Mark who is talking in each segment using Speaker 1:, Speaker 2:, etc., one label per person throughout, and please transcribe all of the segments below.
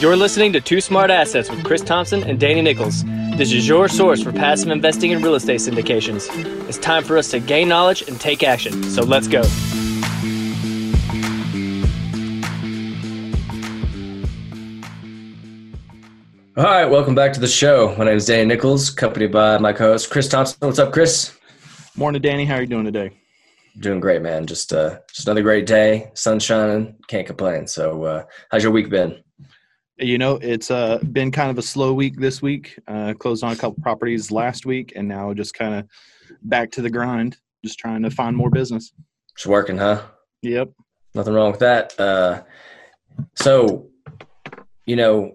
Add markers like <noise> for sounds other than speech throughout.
Speaker 1: You're listening to Two Smart Assets with Chris Thompson and Danny Nichols. This is your source for passive investing in real estate syndications. It's time for us to gain knowledge and take action. So let's go.
Speaker 2: All right, welcome back to the show. My name is Danny Nichols, accompanied by my co-host Chris Thompson. What's up, Chris?
Speaker 3: Morning, Danny. How are you doing today?
Speaker 2: Doing great, man. Just uh, just another great day. Sun shining. Can't complain. So, uh, how's your week been?
Speaker 3: You know, it's uh, been kind of a slow week this week. Uh, closed on a couple properties last week, and now just kind of back to the grind, just trying to find more business.
Speaker 2: It's working, huh?
Speaker 3: Yep.
Speaker 2: Nothing wrong with that. Uh, so, you know,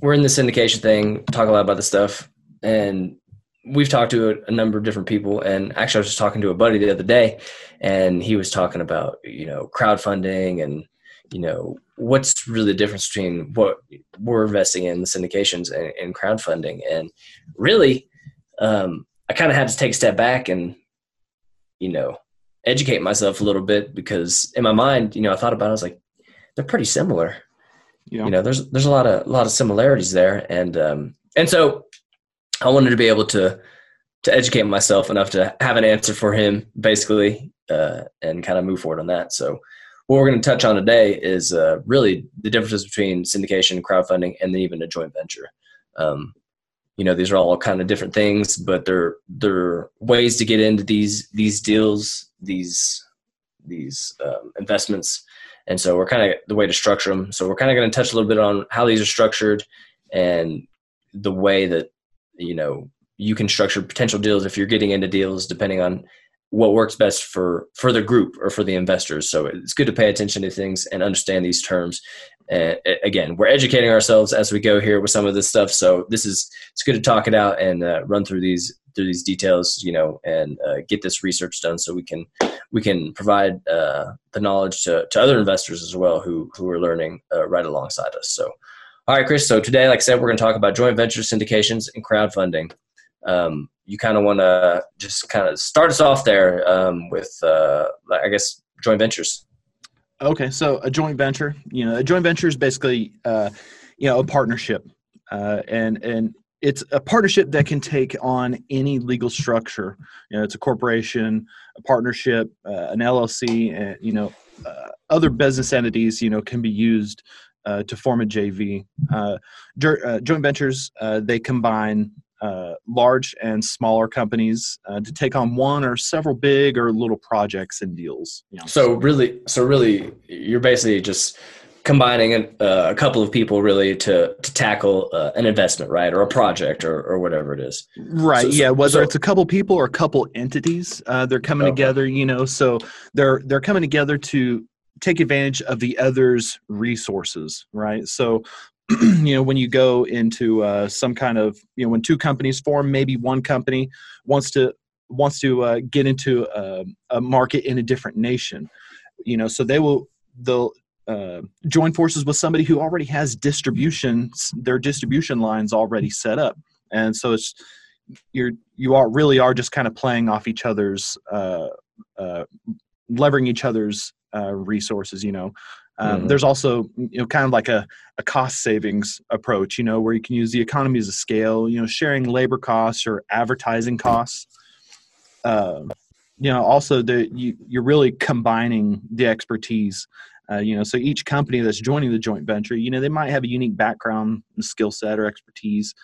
Speaker 2: we're in the syndication thing, talk a lot about the stuff, and we've talked to a, number of different people and actually i was just talking to a buddy the other day and he was talking about you know crowdfunding and you know what's really the difference between what we're investing in the syndications and, and crowdfunding. And really um, i kind of had to take a step back and you know educate myself a little bit because in my mind you know i thought about it i was like they're pretty similar. Yeah. you know there's there's a lot of a lot of similarities there. And um and so I wanted to be able to to educate myself enough to have an answer for him, basically, uh, and kind of move forward on that. So, what we're going to touch on today is uh, really the differences between syndication, crowdfunding, and then even a joint venture. Um, you know, these are all kind of different things, but they're they're ways to get into these these deals, these these um, investments, and so we're kind of the way to structure them. So we're kind of going to touch a little bit on how these are structured and the way that you know you can structure potential deals if you're getting into deals depending on what works best for for the group or for the investors. So it's good to pay attention to things and understand these terms. And again we're educating ourselves as we go here with some of this stuff. So this is it's good to talk it out and uh, run through these through these details you know and uh, get this research done so we can we can provide uh, the knowledge to, to other investors as well who who are learning uh, right alongside us. So all right, Chris. So today, like I said, we're going to talk about joint venture syndications and crowdfunding. Um, you kind of want to just kind of start us off there um, with, uh, I guess, joint ventures.
Speaker 3: Okay, so a joint venture, you know, a joint venture is basically, uh, you know, a partnership, uh, and and it's a partnership that can take on any legal structure. You know, it's a corporation, a partnership, uh, an LLC, and you know, uh, other business entities. You know, can be used uh, to form a JV. Uh, uh, joint ventures uh, they combine uh, large and smaller companies uh, to take on one or several big or little projects and deals.
Speaker 2: You know? So really, so really, you're basically just combining a, a couple of people really to to tackle an investment, right, or a project, or or whatever it is.
Speaker 3: Right. So, yeah. Whether so, it's a couple people or a couple entities, they're coming okay. together. You know, so they're they're coming together to take advantage of the other's resources, right? So, <clears throat> you know, when you go into uh, some kind of, you know, when two companies form, maybe one company wants to wants to uh, get into a, a, market in a different nation, you know, so they will they'll uh, join forces with somebody who already has distribution their distribution lines already set up, and so it's you're you are really are just kind of playing off each other's uh, uh, levering each other's uh, resources you know? Um, mm-hmm. there's also you know kind of like a, a cost savings approach you know where you can use the economies of scale you know sharing labor costs or advertising costs. Uh, you know also the you, you're really combining the expertise uh, you know so each company that's joining the joint venture you know they might have a unique background skill set or expertise.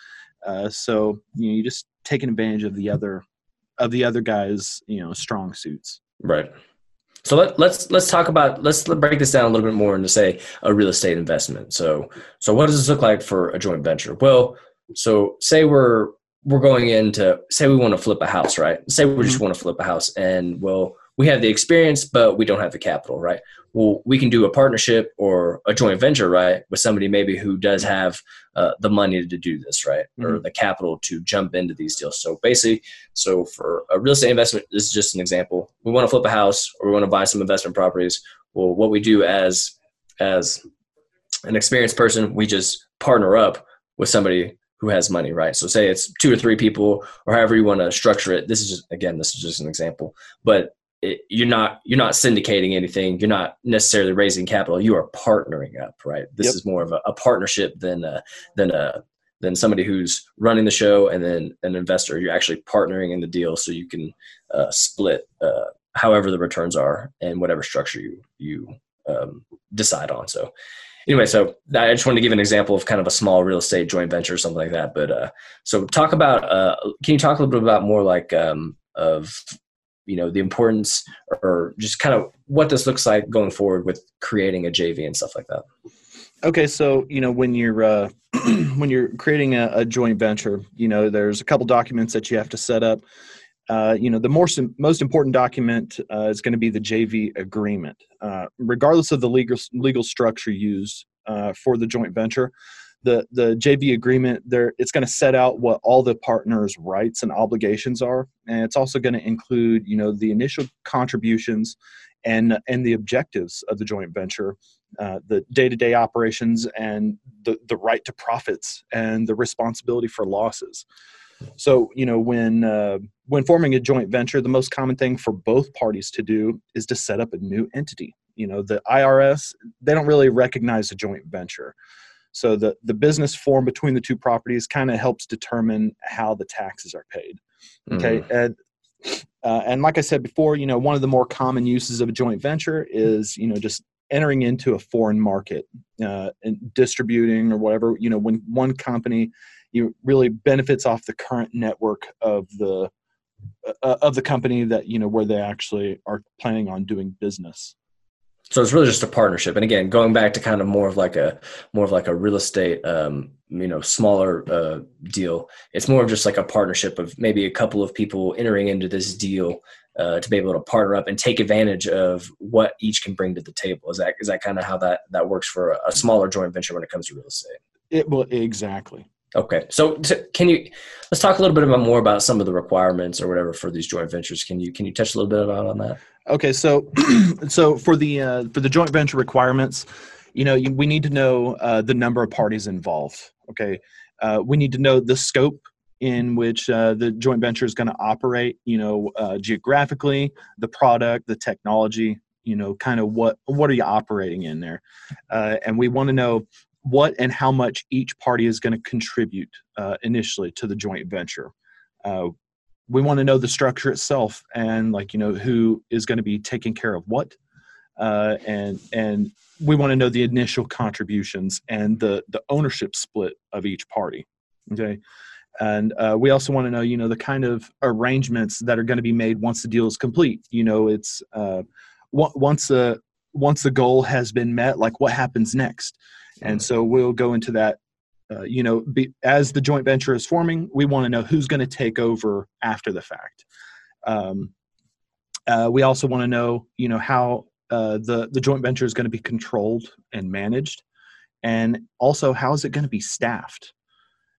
Speaker 3: Uh, so you know you're just taking advantage of the other of the other guys you know strong suits.
Speaker 2: Right so let, let's let's talk about let's break this down a little bit more into say a real estate investment. So so what does this look like for a joint venture? Well, so say we're we're going into say we want to flip a house, right? Say we just mm-hmm. want to flip a house, and well, we have the experience, but we don't have the capital, right? Well, we can do a partnership or a joint venture, right, with somebody maybe who does have uh, the money to do this, right, mm-hmm. or the capital to jump into these deals. So basically, so for a real estate investment, this is just an example. We want to flip a house or we want to buy some investment properties. Well, what we do as as an experienced person, we just partner up with somebody who has money, right? So say it's two or three people or however you want to structure it. This is just again, this is just an example, but it, you're not you're not syndicating anything. You're not necessarily raising capital. You are partnering up, right? This yep. is more of a, a partnership than a, than a than somebody who's running the show and then an investor. You're actually partnering in the deal, so you can uh, split uh, however the returns are and whatever structure you you um, decide on. So anyway, so I just wanted to give an example of kind of a small real estate joint venture or something like that. But uh, so talk about uh, can you talk a little bit about more like um, of you know the importance or just kind of what this looks like going forward with creating a JV and stuff like that.
Speaker 3: Okay, so you know when you're uh, <clears throat> when you're creating a, a, joint venture, you know there's a couple documents that you have to set up. Uh, you know the most most important document uh, is going to be the JV agreement, uh, regardless of the legal legal structure used uh, for the joint venture the the JV agreement there it's going to set out what all the partners' rights and obligations are, and it's also going to include you know the initial contributions and and the objectives of the joint venture, uh, the day to day operations, and the the right to profits and the responsibility for losses. So you know when uh, when forming a joint venture, the most common thing for both parties to do is to set up a new entity. You know the IRS they don't really recognize a joint venture. So the, the business form between the two properties kind of helps determine how the taxes are paid. Okay. Mm. And, uh, and like I said before, you know, one of the more common uses of a joint venture is, you know, just entering into a foreign market uh, and distributing or whatever, you know, when one company you really benefits off the current network of the uh, of the company that you know where they actually are planning on doing business
Speaker 2: so it's really just a partnership. And again going back to kind of more of like a more of like a real estate um, you know smaller uh, deal it's more of just like a partnership of maybe a couple of people entering into this deal uh, to be able to partner up and take advantage of what each can bring to the table. Is that is that kind of how that that works for a, a smaller joint venture when it comes to real estate?
Speaker 3: It will exactly.
Speaker 2: Okay, so t- can you let's talk a little bit about more about some of the requirements or whatever for these joint ventures? Can you can you touch a little bit about on that?
Speaker 3: Okay, so <clears throat> so for the uh, for the joint venture requirements, you know, you, we need to know uh, the number of parties involved. Okay, uh, we need to know the scope in which uh, the joint venture is going to operate. You know, uh, geographically, the product, the technology. You know, kind of what what are you operating in there, uh, and we want to know what and how much each party is going to contribute initially to the joint venture. We want to know the structure itself and like you know who is going to be taking care of what, uh, and and we want to know the initial contributions and the the ownership split of each party. Okay. And uh, we also want to know, you know, the kind of arrangements that are going to be made once the deal is complete. You know, it's uh, once the once the goal has been met, like what happens next and so we'll go into that. Uh, you know, be, as the joint venture is forming, we want to know who's going to take over after the fact. Um, uh, we also want to know, you know, how uh, the the joint venture is going to be controlled and managed, and also how is it going to be staffed.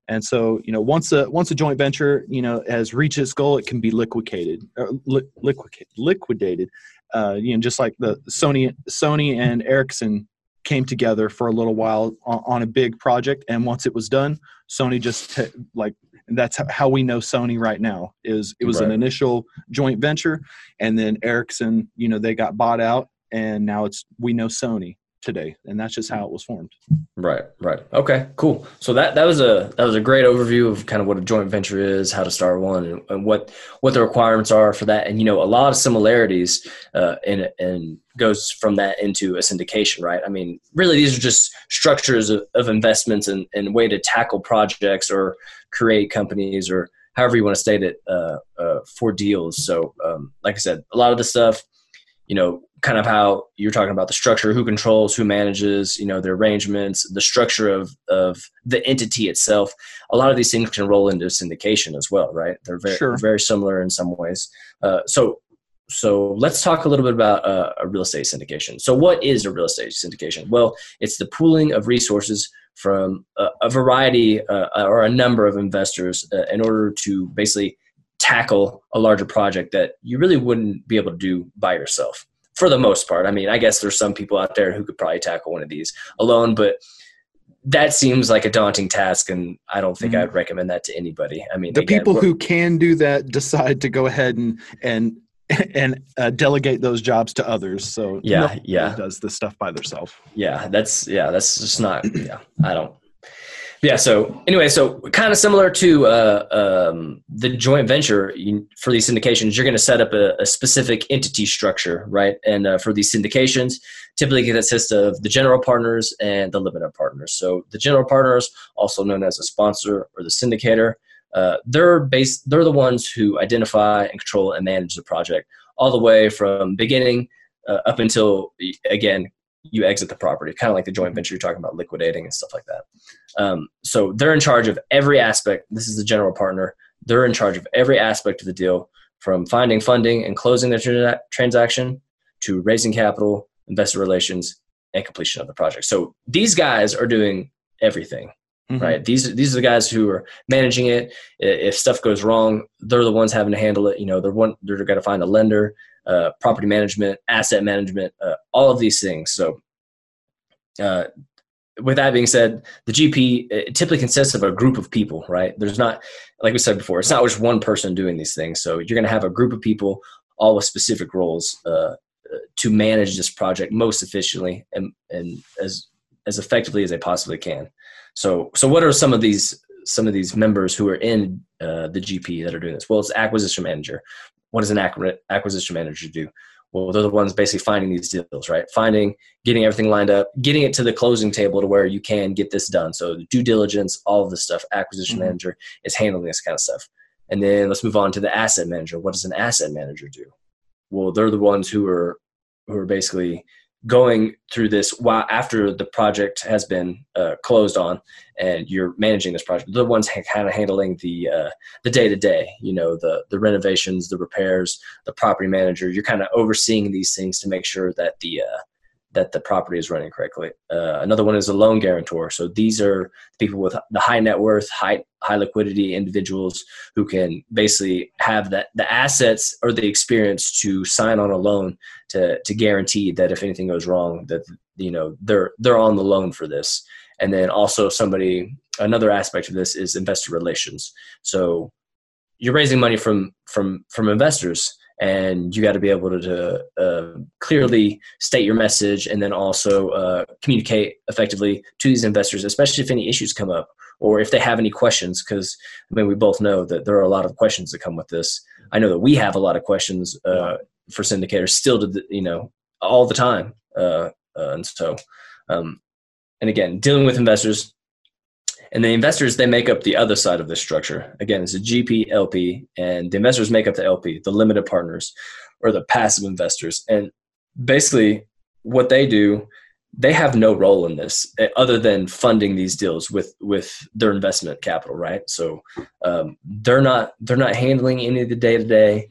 Speaker 3: And so, you know, once a once a joint venture, you know, has reached its goal, it can be liquidated, li- liquidated, liquidated. Uh, you know, just like the Sony Sony and Ericsson came together for a little while on, on a big project and once it was done sony just t- like that's how we know sony right now is it was right. an initial joint venture and then ericsson you know they got bought out and now it's we know sony today and that's just how it was formed.
Speaker 2: Right right. Okay cool. So that that was a that was a great overview of kind of what a joint venture is how to start one and, and what what the requirements are for that. And you know a lot of similarities uh in and goes from that into a syndication right? I mean really these are just structures of, of investments and and way to tackle projects or create companies or however you want to state it uh, uh, for deals. So um, like i said a lot of the stuff you know kind of how you're talking about the structure who controls who manages you know the arrangements the structure of of the entity itself. A lot of these things can roll into syndication as well right? They're very sure. very similar in some ways. Uh, so so let's talk a little bit about uh, a real estate syndication. So what is a real estate syndication? Well it's the pooling of resources from a, a variety uh, or a number of investors uh, in order to basically tackle a larger project that you really wouldn't be able to do by yourself for the most part. I mean, I guess there's some people out there who could probably tackle one of these alone, but that seems like a daunting task and i don't think mm-hmm. i'd recommend that to anybody i mean
Speaker 3: the again, people who can do that decide to go ahead and and <laughs> and uh, delegate those jobs to others. So
Speaker 2: yeah, yeah,
Speaker 3: does this stuff by themselves.
Speaker 2: Yeah, that's yeah, that's just not. Yeah, I don't. Yeah. So anyway, so kind of similar to uh, um, the joint venture you, for these syndications, you're going to set up a, a, specific entity structure, right? And uh, for these syndications, typically it consists of the general partners and the limited partners. So the general partners, also known as a sponsor or the syndicator, uh, they're based. They're the ones who identify and control and manage the project all the way from beginning uh, up until again you exit the property, kind of like the joint venture you're talking about liquidating and stuff like that. Um, so they're in charge of every aspect. This is the general partner. They're in charge of every aspect of the deal, from finding funding and closing the tra- transaction to raising capital, investor relations, and completion of the project. So these guys are doing everything. Mm-hmm. Right. These these are the guys who are managing it. If stuff goes wrong, they're the ones having to handle it. You know, they're one they're going to find a lender, uh, property management, asset management, uh, all of these things. So, uh, with that being said, the GP typically consists of a group of people, right? There's not, like we said before, it's not just one person doing these things. So you're going to have a group of people, all with specific roles, uh, to manage this project most efficiently and, and as as effectively as they possibly can. So, so what are some of these some of these members who are in uh, the GP that are doing this? Well, it's acquisition manager. What does an acquisition manager do? Well, they're the ones basically finding these deals, right? Finding, getting everything lined up, getting it to the closing table to where you can get this done. So due diligence, all of this stuff. Acquisition mm-hmm. manager is handling this kind of stuff. And then let's move on to the asset manager. What does an asset manager do? Well, they're the ones who are who are basically going through this while after the project has been uh, closed on and you're managing this project the ones ha- kind of handling the uh, the day to day you know the the renovations the repairs the property manager you're kind of overseeing these things to make sure that the uh, that the property is running correctly. Uh, another one is a loan guarantor. So these are people with the high net worth, high high liquidity individuals who can basically have that the assets or the experience to sign on a loan to to guarantee that if anything goes wrong, that you know they're they're on the loan for this. And then also somebody another aspect of this is investor relations. So you're raising money from from from investors and you got to be able to, to uh, clearly state your message and then also uh, communicate effectively to these investors especially if any issues come up or if they have any questions. Because i mean we both know that there are a lot of questions that come with this. I know that we have a lot of questions uh, for syndicators still to the, you know all the time. Uh, uh, and so um, and again dealing with investors and the investors, they make up the other side of this structure. Again, it's a GP, LP, and the investors make up the LP, the limited partners or the passive investors. And basically, what they do, they have no role in this eh, other than funding these deals with with their investment capital, right? So um, they're not they're not handling any of the day to day.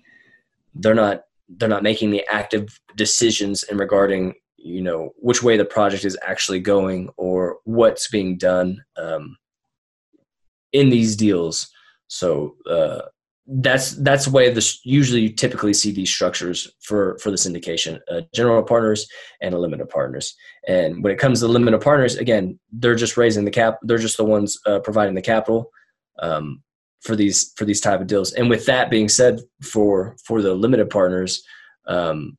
Speaker 2: They're not they're not making the active decisions in regarding you know which way the project is actually going or what's being done. Um, in these deals. So uh, that's that's the way this usually you typically see these structures for for the syndication: uh, general partners and limited partners. And when it comes to limited partners, again, they're just raising the cap. They're just the ones uh, providing the capital um, for these for these type of deals. And with that being said, for for the limited partners, um,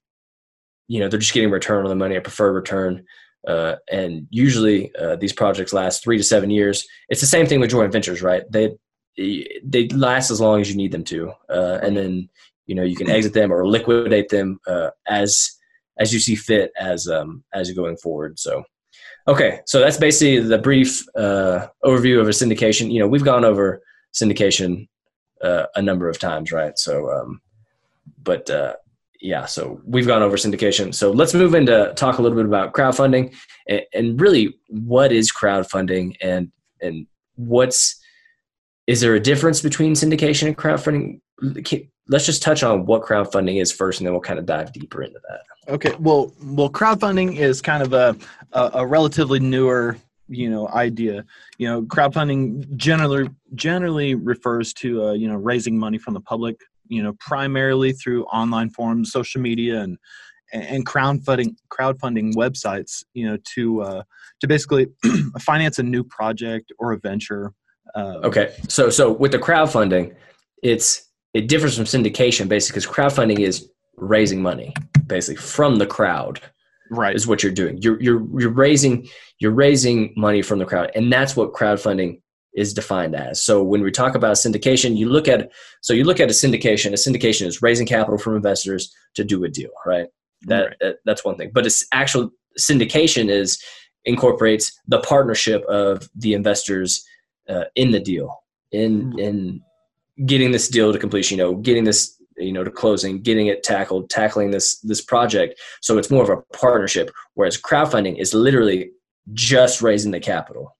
Speaker 2: you know, they're just getting return on the money, a preferred return. Uh, and usually uh, these projects last three to seven years. It's the same thing with joint ventures, right? They they last as long as you need them to, uh, and then you know you can exit them or liquidate them uh, as as you see fit as um, as you're going forward. So. Okay, so that's basically the brief uh, overview of a syndication. You know, we've gone over syndication uh, a number of times, right? So, um, but yeah, so we've gone over syndication. So let's move into talk a little bit about crowdfunding and, and really what is crowdfunding and and what's is there a difference between syndication and crowdfunding? Let's just touch on what crowdfunding is first, and then we'll kind of dive deeper into that.
Speaker 3: Okay. Well, well, crowdfunding is kind of a a, a relatively newer you know idea you know crowdfunding generally generally refers to uh, you know raising money from the public you know primarily through online forums social media and and crowdfunding crowdfunding websites you know to uh, to basically <clears throat> finance a new project or a venture
Speaker 2: uh, okay. So so with the crowdfunding it's it differs from syndication basically because crowdfunding is raising money basically from the crowd
Speaker 3: right.
Speaker 2: is what you're doing. You're you're you're raising you're raising money from the crowd and that's what crowdfunding is defined as. So when we talk about syndication you look at so you look at a syndication a syndication is raising capital from investors to do a deal right? That, right. that that's one thing. But it's actual syndication is incorporates the partnership of the investors uh, in the deal in in getting this deal to completion you know getting this you know to closing getting it tackled tackling this this project. So it's more of a partnership whereas crowdfunding is literally just raising the capital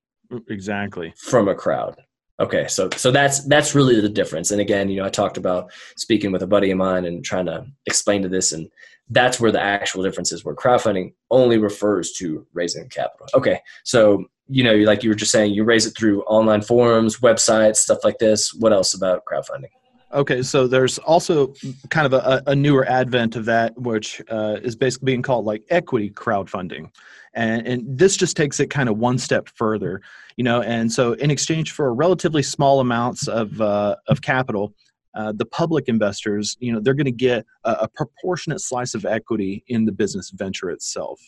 Speaker 3: exactly.
Speaker 2: from a crowd. Okay so so that's that's really the difference. And again you know i talked about speaking with a buddy of mine and trying to explain to this and that's where the actual difference is where crowdfunding only refers to raising capital. Okay so you know like you were just saying you raise it through online forums websites stuff like this. What else about crowdfunding?
Speaker 3: Okay, so there's also kind of a, a newer advent of that, which uh, is basically being called like equity crowdfunding, and, and this just takes it kind of one step further, you know. And so, in exchange for relatively small amounts of uh, of capital, uh, the public investors, you know, they're going to get a, a, proportionate slice of equity in the business venture itself.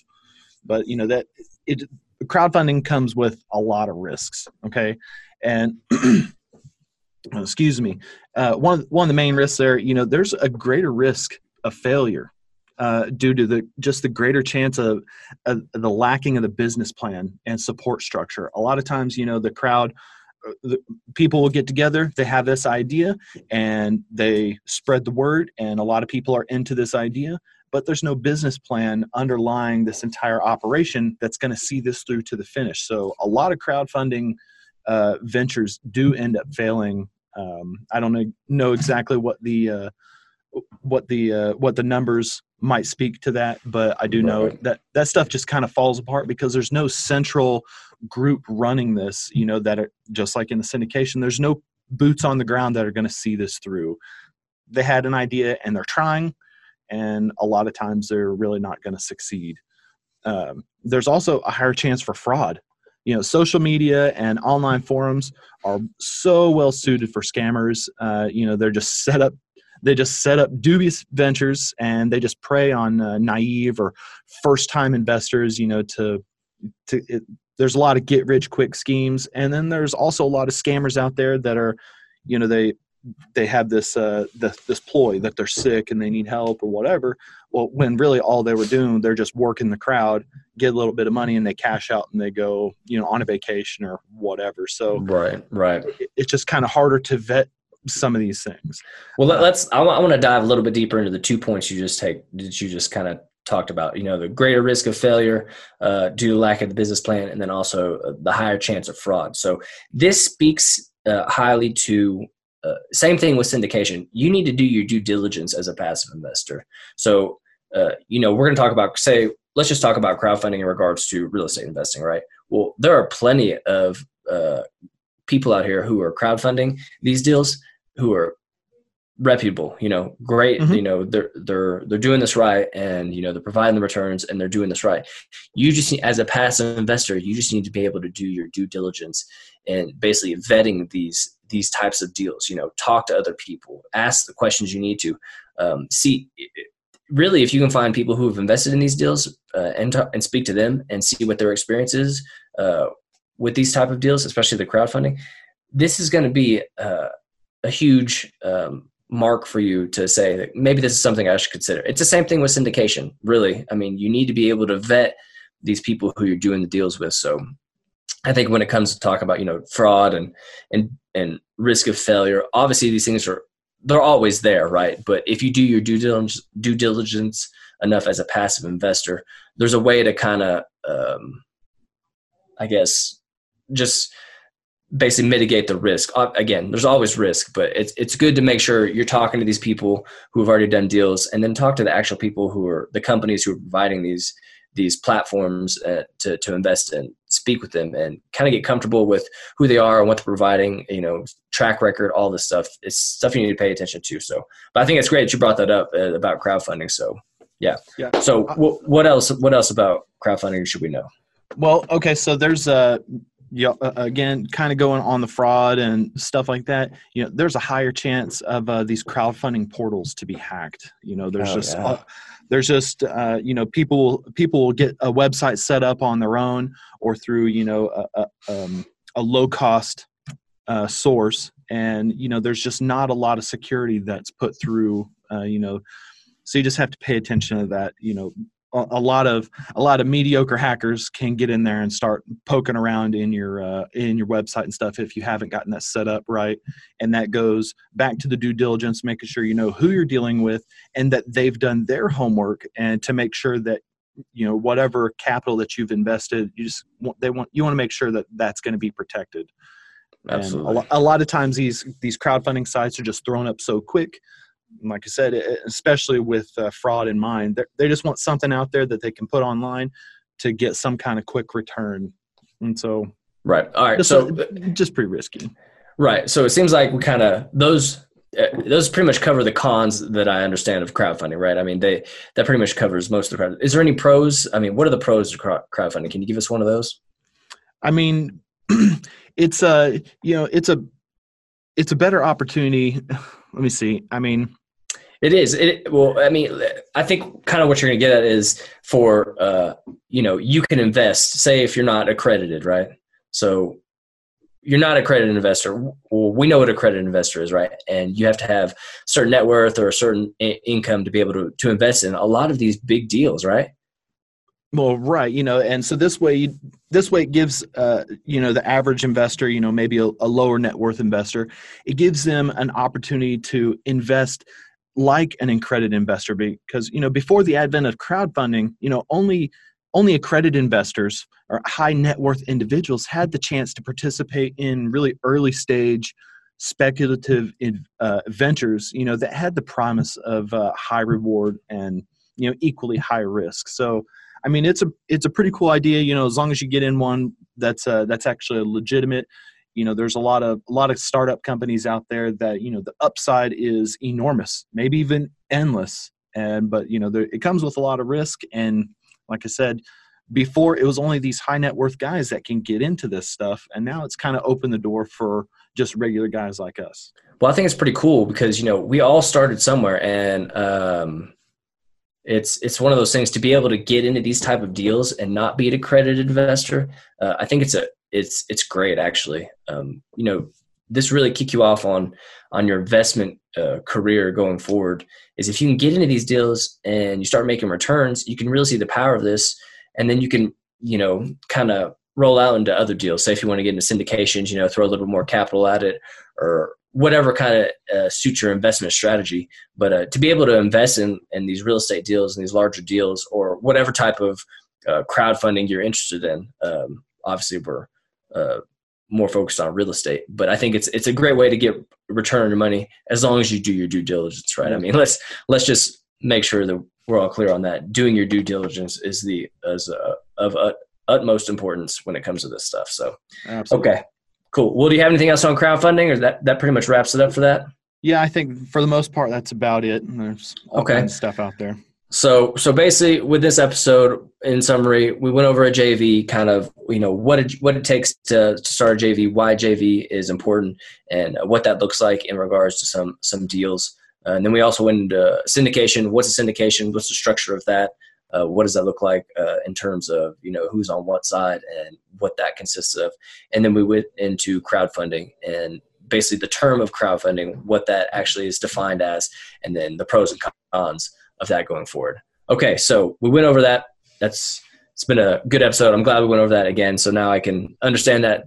Speaker 3: But you know that it crowdfunding comes with a lot of risks. Okay, and <clears throat> excuse me, uh, one one of the main risks there, you know, there's a greater risk of failure uh, due to the just the greater chance of, of, the lacking of the business plan and support structure. A lot of times, you know, the crowd. Uh, the people will get together they have this idea and they spread the word and a lot of people are into this idea but there's no business plan underlying this entire operation that's going to see this through to the finish so a lot of crowdfunding uh, ventures do end up failing. Um, I don't know, know exactly what the uh, what the uh, what the numbers might speak to that, but I do know that that stuff just kind of falls apart because there's no central group running this. You know that are, just like in the syndication, there's no boots on the ground that are going to see this through. They had an idea and they're trying, and a lot of times they're really not going to succeed. Um, there's also a higher chance for fraud you know social media and online forums are so well suited for scammers uh, you know they're just set up they just set up dubious ventures and they just prey on uh, naive or first time investors you know to to it, there's a lot of get rich quick schemes and then there's also a lot of scammers out there that are you know they they have this uh, the, this ploy that they're sick and they need help or whatever. Well, when really all they were doing, they're just working the crowd, get a little bit of money, and they cash out and they go, you know, on a vacation or whatever. So
Speaker 2: right, right.
Speaker 3: It, it's just kind of harder to vet some of these things.
Speaker 2: Well, let's. I want to dive a little bit deeper into the two points you just take. Did you just kind of talked about you know the greater risk of failure uh, due to lack of the business plan and then also uh, the higher chance of fraud so this speaks uh, highly to uh, same thing with syndication. You need to do your due diligence as a passive investor. So, uh, you know, we're going to talk about, say, let's just talk about crowdfunding in regards to real estate investing, right? Well, there are plenty of uh, people out here who are crowdfunding these deals who are reputable you know great mm-hmm. you know they're they're they're doing this right and you know they're providing the returns and they're doing this right you just need, as a passive investor you just need to be able to do your due diligence and basically vetting these these types of deals you know talk to other people ask the questions you need to um, see really if you can find people who have invested in these deals uh, and, talk, and speak to them and see what their experience is uh, with these type of deals especially the crowdfunding this is going to be uh, a huge um, mark for you to say that maybe this is something i should consider. It's the same thing with syndication really. I mean you need to be able to vet these people who you're doing the deals with. So I think when it comes to talk about you know fraud and and and risk of failure, obviously these things are they're always there, right? But if you do your due diligence, due diligence enough as a passive investor, there's a way to kind of, um, I guess, just basically mitigate the risk. Again, there's always risk, but it's it's good to make sure you're talking to these people who have already done deals, and then talk to the actual people who are the companies who are providing these these platforms uh, to to invest in, speak with them, and kind of get comfortable with who they are and what they're providing. You know, track record, all this stuff. It's stuff you need to pay attention to. So, but I think it's great that you brought that up uh, about crowdfunding. So, yeah. Yeah. So, w- what else? What else about crowdfunding should we know?
Speaker 3: Well, okay. So there's a yeah, uh, again, kind of going on the fraud and stuff like that, you know, there's a higher chance of uh, these crowdfunding portals to be hacked. You know, there's oh, just yeah. uh, there's just uh, you know people people will get a website set up on their own or through you know a, a, um, a low cost uh, source, and you know there's just not a lot of security that's put through. Uh, you know, so you just have to pay attention to that. You know, a lot of a lot of mediocre hackers can get in there and start poking around in your uh, in your website and stuff if you haven't gotten that set up right and that goes back to the due diligence making sure you know who you're dealing with and that they've done their homework and to make sure that you know whatever capital that you've invested you just want, they want you want to make sure that that's going to be protected
Speaker 2: Absolutely.
Speaker 3: A, a lot of times these these crowdfunding sites are just thrown up so quick like I said, especially with uh, fraud in mind, they just want something out there that they can put online to get some kind of quick return. And so,
Speaker 2: right, all right,
Speaker 3: just,
Speaker 2: so
Speaker 3: just pretty risky.
Speaker 2: Right. So it seems like we kind of those uh, those pretty much cover the cons that I understand of crowdfunding, right? I mean, they that pretty much covers most of the crowd. Is there any pros? I mean, what are the pros of crowdfunding? Can you give us one of those?
Speaker 3: I mean, <clears throat> it's a you know it's a it's a better opportunity. <sighs> Let me see. I mean,
Speaker 2: it is. It well, I mean, I think kind of what you're going to get at is for uh, you know, you can invest. Say if you're not accredited, right? So you're not a accredited investor. Well, we know what a accredited investor is, right? And you have to have certain net worth or a certain I- income to be able to to invest in a lot of these big deals, right?
Speaker 3: Well, right, you know, and so this way, this way it gives, uh, you know, the average investor, you know, maybe a, a lower net worth investor, it gives them an opportunity to invest like an accredited investor because you know before the advent of crowdfunding you know only only accredited investors or high net worth individuals had the chance to participate in really early stage speculative uh, ventures you know that had the promise of uh, high reward and you know equally high risk. So i mean it's a it's a pretty cool idea you know as long as you get in one that's uh, that's actually legitimate you know there's a lot of a lot of startup companies out there that you know the upside is enormous maybe even endless. And but you know there, it comes with a lot of risk. And like i said before it was only these high net worth guys that can get into this stuff. And now it's kind of opened the door for just regular guys like us.
Speaker 2: Well i think it's pretty cool because you know we all started somewhere. And um it's it's one of those things to be able to get into these type of deals and not be an accredited investor uh, i think it's a it's it's great actually. Um, you know, this really kick you off on on your investment uh, career going forward. Is if you can get into these deals and you start making returns, you can really see the power of this, and then you can you know kind of roll out into other deals. Say if you want to get into syndications, you know, throw a little bit more capital at it, or whatever kind of uh, suits your investment strategy. But uh, to be able to invest in in these real estate deals and these larger deals, or whatever type of uh, crowdfunding you're interested in, um, obviously we're uh, more focused on real estate. But I think it's it's a great way to get return on your money as long as you do your due diligence, right? I mean, let's let's just make sure that we're all clear on that. Doing your due diligence is the as uh, of uh, utmost importance when it comes to this stuff. So, Absolutely. okay, cool. Well, do you have anything else on crowdfunding, or that that pretty much wraps it up for that?
Speaker 3: Yeah, I think for the most part that's about it. There's okay stuff out there.
Speaker 2: So, so basically, with this episode, in summary, we went over a JV, kind of, you know, what it what it takes to, to start a JV, why JV is important, and what that looks like in regards to some some deals. Uh, and then we also went into syndication. What's a syndication? What's the structure of that? Uh, what does that look like uh, in terms of you know who's on what side and what that consists of? And then we went into crowdfunding and basically the term of crowdfunding, what that actually is defined as, and then the pros and cons of that going forward. Okay, so we went over that. That's it's been a good episode. I'm glad we went over that again. So now I can understand that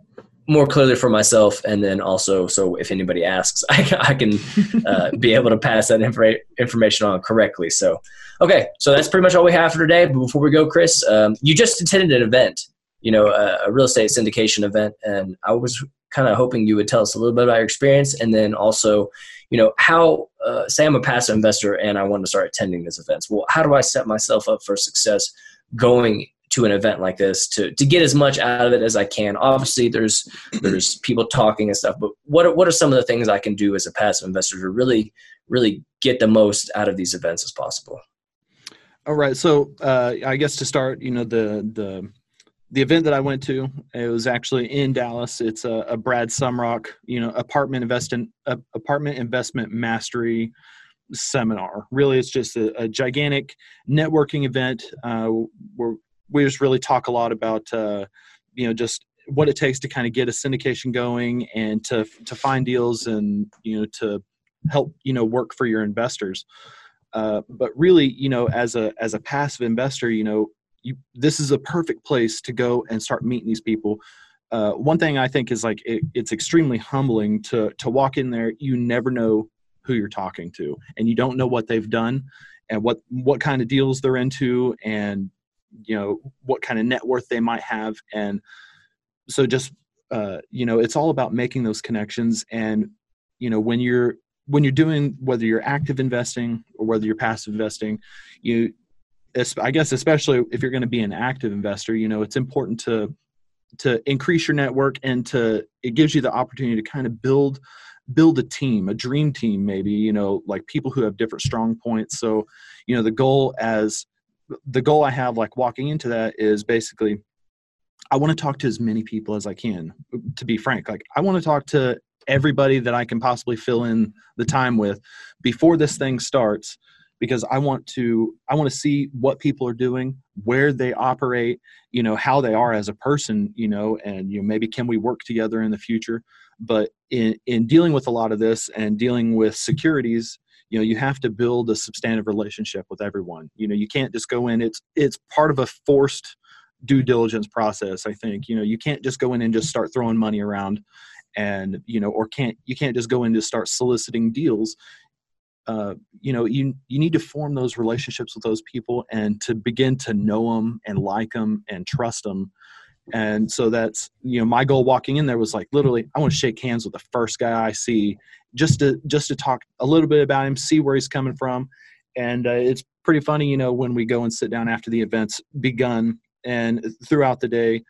Speaker 2: more clearly for myself, and then also so if anybody asks, <laughs> I, I can uh, <laughs> be able to pass that inf- information on correctly. So okay, so that's pretty much all we have for today. But before we go, Chris, um, you just attended an event, you know, a, a real estate syndication event, and I was kind of hoping you would tell us a little bit about your experience, and then also you know how uh, say i'm a passive investor and i want to start attending these events. Well how do i set myself up for success going to an event like this to to get as much out of it as i can? Obviously there's there's people talking and stuff but what are, what are some of the things i can do as a passive investor to really really get the most out of these events as possible?
Speaker 3: All right. So uh, i guess to start you know the the the event that I went to, it was actually in Dallas. It's a, a Brad Sumrok, you know, apartment investment uh, apartment investment mastery seminar. Really, it's just a, a gigantic networking event uh, where we just really talk a lot about, uh, you know, just what it takes to kind of get a syndication going and to to find deals and you know to help you know work for your investors. Uh, but really, you know, as a as a passive investor, you know, you this is a perfect place to go and start meeting these people. Uh, one thing I think is like it, it's extremely humbling to to walk in there. You never know who you're talking to, and you don't know what they've done, and what what kind of deals they're into, and you know what kind of net worth they might have, and so just uh, you know it's all about making those connections, and you know when you're when you're doing whether you're active investing or whether you're passive investing, you I guess especially if you're going to be an active investor, you know it's important to to increase your network and to it gives you the opportunity to kind of build build a team a dream team maybe you know like people who have different strong points. So you know the goal as the goal i have like walking into that is basically i want to talk to as many people as i can to be frank. Like i want to talk to everybody that i can possibly fill in the time with before this thing starts because i want to i want to see what people are doing where they operate you know how they are as a person you know and you know maybe can we work together in the future but in, in dealing with a lot of this and dealing with securities, you know, you have to build a substantive relationship with everyone. You know, you can't just go in. It's it's part of a forced due diligence process. I think you know you can't just go in and just start throwing money around, and you know, or can't you can't just go in to start soliciting deals. Uh, you know, you you need to form those relationships with those people and to begin to know them and like them and trust them and so that's you know my goal walking in there was like literally i want to shake hands with the first guy i see just to just to talk a little bit about him see where he's coming from. And uh, it's pretty funny you know when we go and sit down after the events begun and throughout the day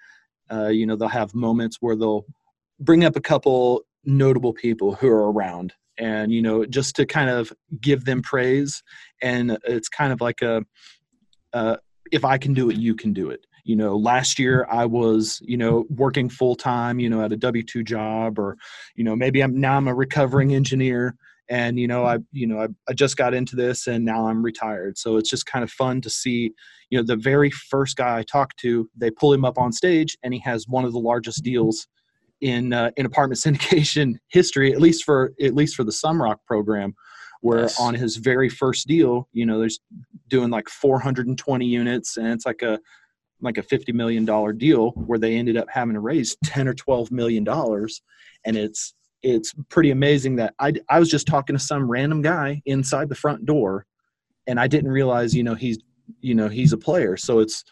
Speaker 3: uh, you know they'll have moments where they'll bring up a couple notable people who are around and you know just to kind of give them praise. And it's kind of like a uh, if i can do it you can do it. You know last year i was you know working full time you know at a w2 job or you know maybe i'm now i'm a recovering engineer and you know i you know I, I just got into this and now i'm retired. So it's just kind of fun to see you know the very first guy i talked to they pull him up on stage and he has one of the largest deals in uh, in apartment <laughs> syndication history at least for at least for the Sumrok program where yes. on his very first deal you know there's doing like 420 units and it's like a like a $50 million deal where they ended up having to raise 10 or 12 million dollars and it's it's pretty amazing that I, I was just talking to some random guy inside the front door and I didn't realize you know he's you know he's a player so it's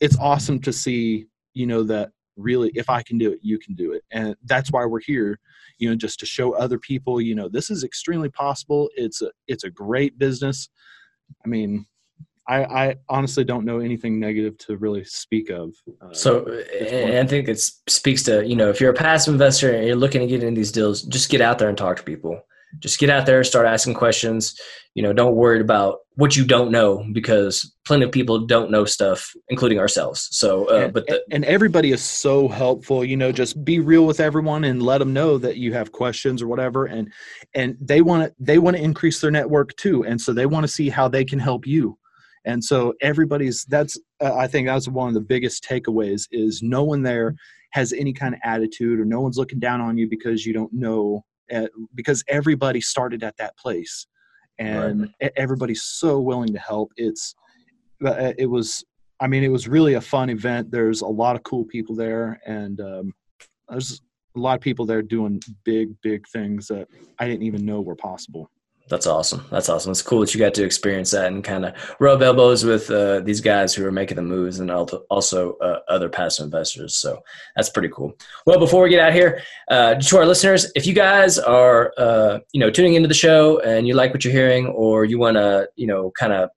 Speaker 3: it's awesome to see you know that really if I can do it you can do it and that's why we're here you know just to show other people you know this is extremely possible it's a it's a great business I mean I, I, honestly don't know anything negative to really speak of.
Speaker 2: Uh, so, and I think it speaks to you know if you're a passive investor and you're looking to get in these deals, just get out there and talk to people. Just get out there, start asking questions. You know, don't worry about what you don't know because plenty of people don't know stuff, including ourselves. So, uh,
Speaker 3: and,
Speaker 2: but the,
Speaker 3: and everybody is so helpful. You know, just be real with everyone and let them know that you have questions or whatever. And and they want to they want to increase their network too, and so they want to see how they can help you and so everybody's that's uh, i think that's one of the biggest takeaways is no one there has any kind of attitude or no one's looking down on you because you don't know uh, because everybody started at that place and right. everybody's so willing to help. It's uh, it was i mean it was really a fun event. There's a lot of cool people there and um, there's a lot of people there doing big big things that i didn't even know were possible
Speaker 2: that's awesome. That's awesome. It's cool that you got to experience that and kind of rub elbows with uh, these guys who are making the moves and also uh, other passive investors. So that's pretty cool. Well, before we get out here, uh, to our listeners, if you guys are uh, you know tuning into the show and you like what you're hearing, or you want to you know kind of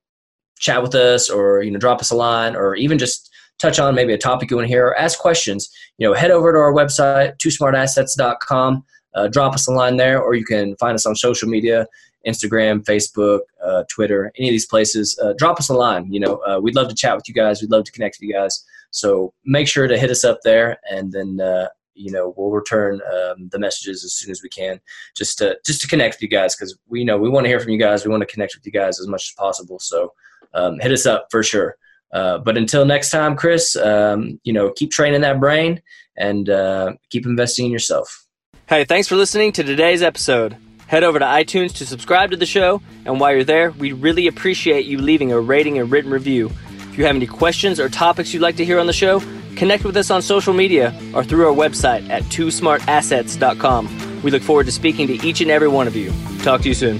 Speaker 2: chat with us, or you know drop us a line, or even just touch on maybe a topic you want to hear, or ask questions, you know, head over to our website, twosmartassets.com. Uh, drop us a line there, or you can find us on social media. Instagram, Facebook, uh, Twitter, any of these places, uh, drop us a line. You know, uh, we'd love to chat with you guys. We'd love to connect with you guys. So make sure to hit us up there, and then uh, you know we'll return um, the messages as soon as we can, just to just to connect with you guys because we know we want to hear from you guys. We want to connect with you guys as much as possible. So um, hit us up for sure. Uh, but until next time, Chris, um, you know, keep training that brain and uh, keep investing in yourself.
Speaker 1: Hey, thanks for listening to today's episode. Head over to iTunes to subscribe to the show, and while you're there, we really appreciate you leaving a rating and written review. If you have any questions or topics you'd like to hear on the show, connect with us on social media or through our website at twosmartassets.com. We look forward to speaking to each and every one of you. Talk to you soon.